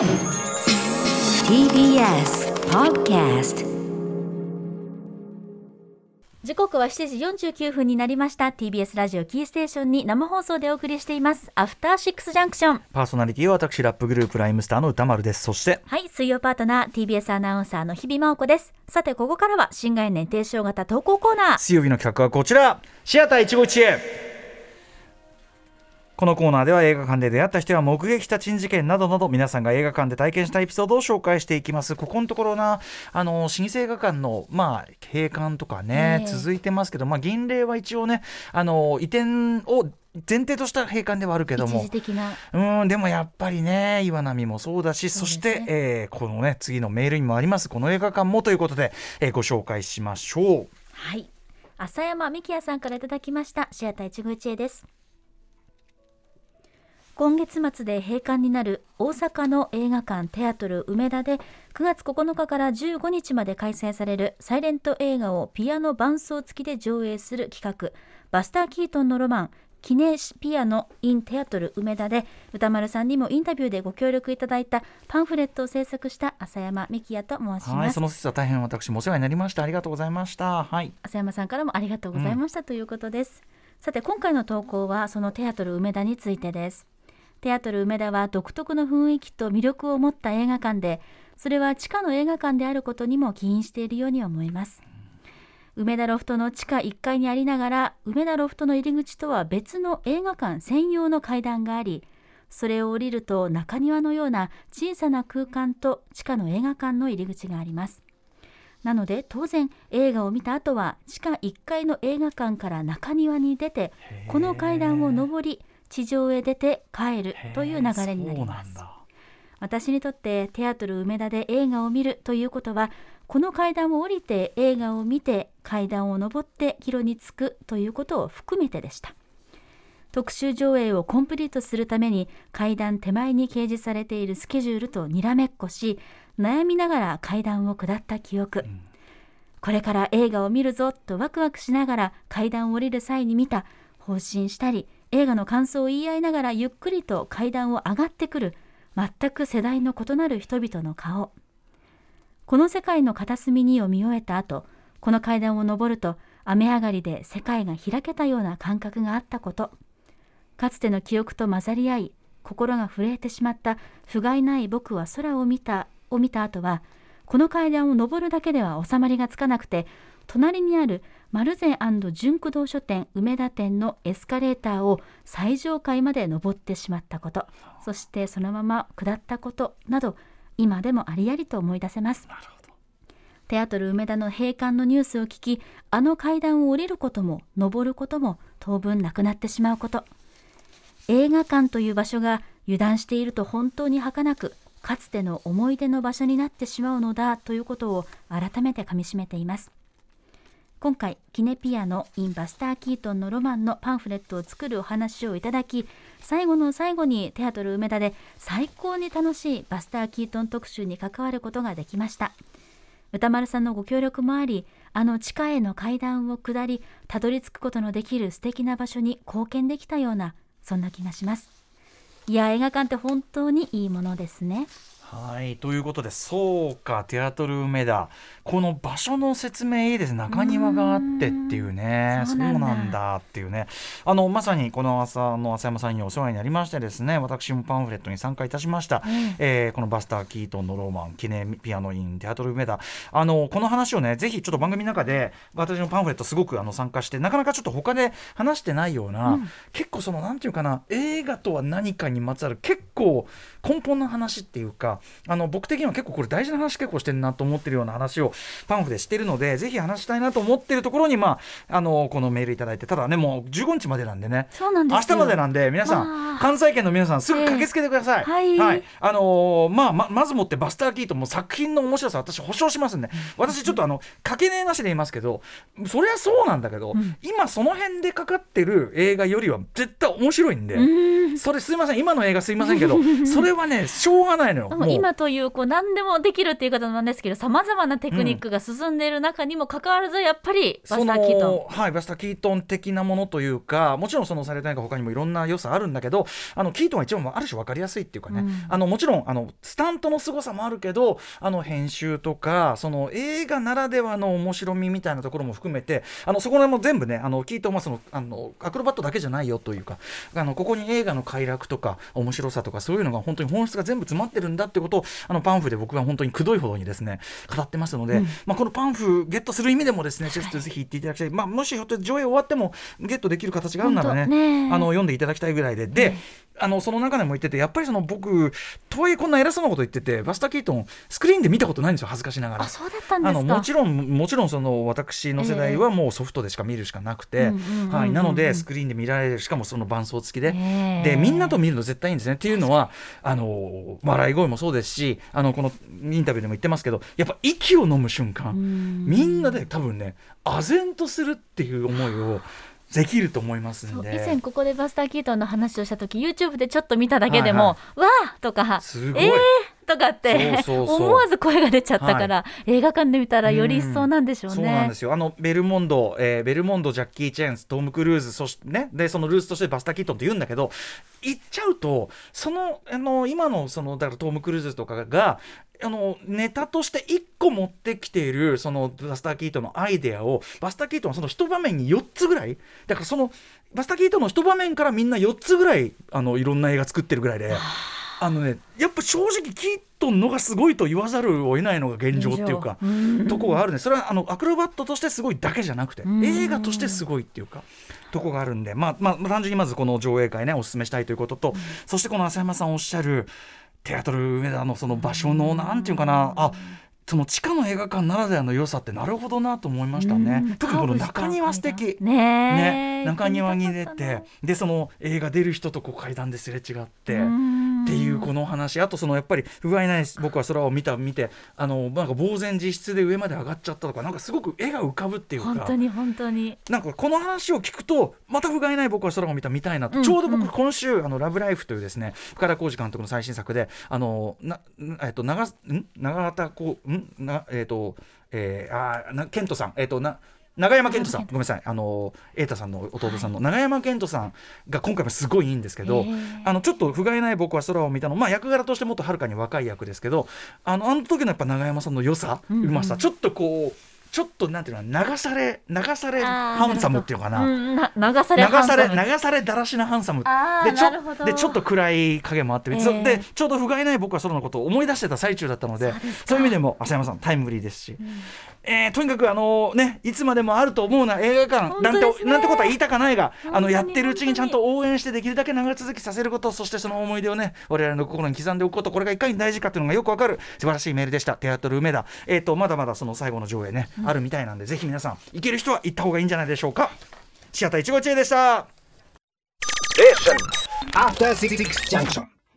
TBS Podcast 時刻は7時49分になりました。TBS ラジオキーステーションに生放送でお送りしています。アフターシックスジャンクションパーソナリティは私ラップグループライムスターの歌丸です。そしてはい水曜パートナー TBS アナウンサーの日々真央子です。さてここからは新概念提唱型投稿コーナー。水曜日の企画はこちら。シアター一期一会このコーナーでは映画館で出会った人や目撃した珍事件などなど皆さんが映画館で体験したエピソードを紹介していきます。ここのところなあの老舗映画館のまあ閉館とかね、ええ。続いてますけどまあ銀霊は一応ねあの移転を前提とした閉館ではあるけど一もうんでもやっぱりね岩波もそうだしそ,、ね。して、えーこのね次のメールにもありますこの映画館もということで、えーご紹介しましょう。はい。浅山美希也さんからいただきました。シアター一期一会です今月末で閉館になる大阪の映画館テアトル梅田で9月9日から15日まで開催されるサイレント映画をピアノ伴奏付きで上映する企画。バスター・キートンのロマンキネシピアノ・イン・テアトル梅田で歌丸さんにもインタビューでご協力いただいたパンフレットを制作した浅山美希也と申します。はいその説は大変私もお世話になりました。ありがとうございました。はい。浅山さんからもありがとうございました、ということです。さて今回の投稿はそのテアトル梅田についてですテアトル梅田は独特の雰囲気と魅力を持った映画館でそれは地下の映画館であることにも起因しているように思います。梅田ロフトの地下1階にありながら梅田ロフトの入り口とは別の映画館専用の階段がありそれを降りると中庭のような小さな空間と地下の映画館の入り口があります。なので当然映画を見た後は地下1階の映画館から中庭に出てこの階段を上り地上へ出て帰るという流れになります。私にとってテアトル梅田で映画を見るということはこの階段を降りて映画を見て階段を上って帰路に着くということを含めてでした。特集上映をコンプリートするために階段手前に掲示されているスケジュールとにらめっこし悩みながら階段を下った記憶、これから映画を見るぞとワクワクしながら階段を降りる際に見た放心したり映画の感想を言い合いながらゆっくりと階段を上がってくる全く世代の異なる人々の顔。この世界の片隅にを見終えた後この階段を上ると雨上がりで世界が開けたような感覚があったこと。かつての記憶と混ざり合い心が震えてしまった不甲斐ない僕は空を見たを見た後はこの階段を上るだけでは収まりがつかなくて隣にある丸善純駆動書店梅田店のエスカレーターを最上階まで登ってしまったこと。そしてそのまま下ったことなど今でもありありと思い出せます。テアトル梅田の閉館のニュースを聞きあの階段を降りることも登ることも当分なくなってしまうこと。映画館という場所が油断していると本当に儚くかつての思い出の場所になってしまうのだということを改めてかみしめています今回キネピアノ in バスター・キートンのロマンのパンフレットを作るお話をいただき最後の最後にテアトル梅田で最高に楽しいバスター・キートン特集に関わることができました。歌丸さんのご協力もありあの地下への階段を下りたどり着くことのできる素敵な場所に貢献できたようなそんな気がします。いや映画館って本当にいいものですね。はいということでそうかテアトル梅田。この場所の説明いいですね。中庭があってっていうね。そうなんだ。っていうね。あのまさにこの朝の浅山さんにお世話になりましてですね私もパンフレットに参加いたしました、えーこのバスター・キートンのローマン記念ピアノインテアトル梅田。あのこの話をねぜひちょっと番組の中で私のパンフレットすごくあの参加してなかなかちょっと他で話してないような、結構そのなんていうかな映画とは何かにまつわる結構根本の話っていうかあの僕的には結構これ大事な話結構してるなと思ってるような話をパンフでしてるのでぜひ話したいなと思ってるところにまああのこのメールいただいてただねもう15日までなんでね。そうなんですよ。明日までなんで皆さまあ。ん関西圏の皆さんすぐ駆けつけてください、ええ。はい。あのーまあままずもってバスター・キートンも作品の面白さ私保証しますんで。私ちょっとあのかけねえなしで言いますけどそりゃそうなんだけど、今その辺でかかってる映画よりは絶対面白いんで、それすいません。今の映画すいませんけど それはねしょうがないのよ。今というこう何でもできるっていう方なんですけどさまざまなテクニックが進んでいる中にもかかわらずやっぱりバスター・キートン。はいバスター・キートン的なものというかもちろんそのサレタイが他にもいろんな良さあるんだけどあのキートンは一番ある種分かりやすいっていうかね、うん、あのもちろんあのスタントの凄さもあるけどあの編集とかその映画ならではの面白みみたいなところも含めてあのそこら辺も全部ねあのキートンはそのあのアクロバットだけじゃないよというかあのここに映画の快楽とか面白さとかそういうのが本当に本質が全部詰まってるんだってことをあのパンフで僕は本当にくどいほどにですね語ってますので、うん、まあ、このパンフゲットする意味でもですねちょっとぜひ言っていただきたい、まあ、もしひょっと上映終わってもゲットできる形があるならね、ね、あの読んでいただきたいぐらいで。で、あのその中でも言っててやっぱりその僕とはいえこんな偉そうなこと言っててバスター・キートンスクリーンで見たことないんですよ恥ずかしながらあのもちろんもちろんその私の世代はもうソフトでしか見るしかなくて、はい、なのでスクリーンで見られるしかもその伴奏付きで、でみんなと見るの絶対いいんですねっていうのはあの笑い声もそうですしあのこのインタビューでも言ってますけどやっぱ息を飲む瞬間みんなで多分ね唖然とするっていう思いをできると思いますんで以前ここでバスター・キートンの話をした時 YouTube でちょっと見ただけでも「はいはい、わあ!」とか「すごいえー!」とかって思わず声が出ちゃったから、はい、映画館で見たらより一層なんでしょうね。うそうなんですよあのベルモンド、えー、ベルモンドジャッキー・チェーンストム・クルーズそしてねでそのルースとしてバスター・キートンって言うんだけど言っちゃうとそのあの今のそのだからトム・クルーズとかがあのネタとして1個持ってきているそのバスター・キートンのアイデアをバスター・キートンはその一場面に4つぐらいだからそのバスター・キートンの一場面からみんな4つぐらいあのいろんな映画作ってるぐらいで。あのねやっぱ正直キートンのがすごいと言わざるを得ないのが現状っていうかとこがあるんでそれはあのアクロバットとしてすごいだけじゃなくて映画としてすごいっていうかとこがあるんでまあまあ単純にまずこの上映会ねおすすめしたいということとそしてこの浅山さんおっしゃるテアトル梅田のその場所のなんていうかなあその地下の映画館ならではの良さってなるほどなと思いましたね。特にこの中庭素敵。ね。中庭に出てでその映画出る人とこう階段ですれ違って。っていうこの話。あとそのやっぱり不甲斐ない僕は空を見た見てあのなんか呆然自失で上まで上がっちゃったとかなんかすごく絵が浮かぶっていうか。本当に本当に。なんかこの話を聞くとまた不甲斐ない僕は空を見たみたいな、うん、ちょうど僕今週「あのラブライフ」というですね深田浩二監督の最新作であのなえっと長ん？長畑こうん？なえっとえー、あなケントさん。えっとな永山絢斗さんごめんなさい。あの瑛太さんの弟さんの永山絢斗さんが今回もすごいいいんですけど、あのちょっと不甲斐ない僕は空を見たの。まあ役柄としてもっとはるかに若い役ですけどあのあの時のやっぱ永山さんの良さ、うまさちょっとこうちょっとなんていうの流され流されハンサムっていうかな、うん、な流され流され流されだらしなハンサム。でちょでちょっと暗い影もあって、えー、でちょうど不甲斐ない僕はそのことを思い出してた最中だったのでそういう意味でも浅山さんタイムリーですし、うん、えー、とにかくあのねいつまでもあると思うな映画館なんて、ね、なんてことは言いたかないがあのやってるうちにちゃんと応援してできるだけ長続きさせることそしてその思い出をね我々の心に刻んでおくことこれがいかに大事かっていうのがよくわかる素晴らしいメールでした。テアトル梅田。えっ、ー、とまだまだその最後の上映ね、うん、あるみたいなんでぜひ皆さん行ける人は行った方がいいんじゃないでしょうか。シアター一期一会でした。え After Six Junction.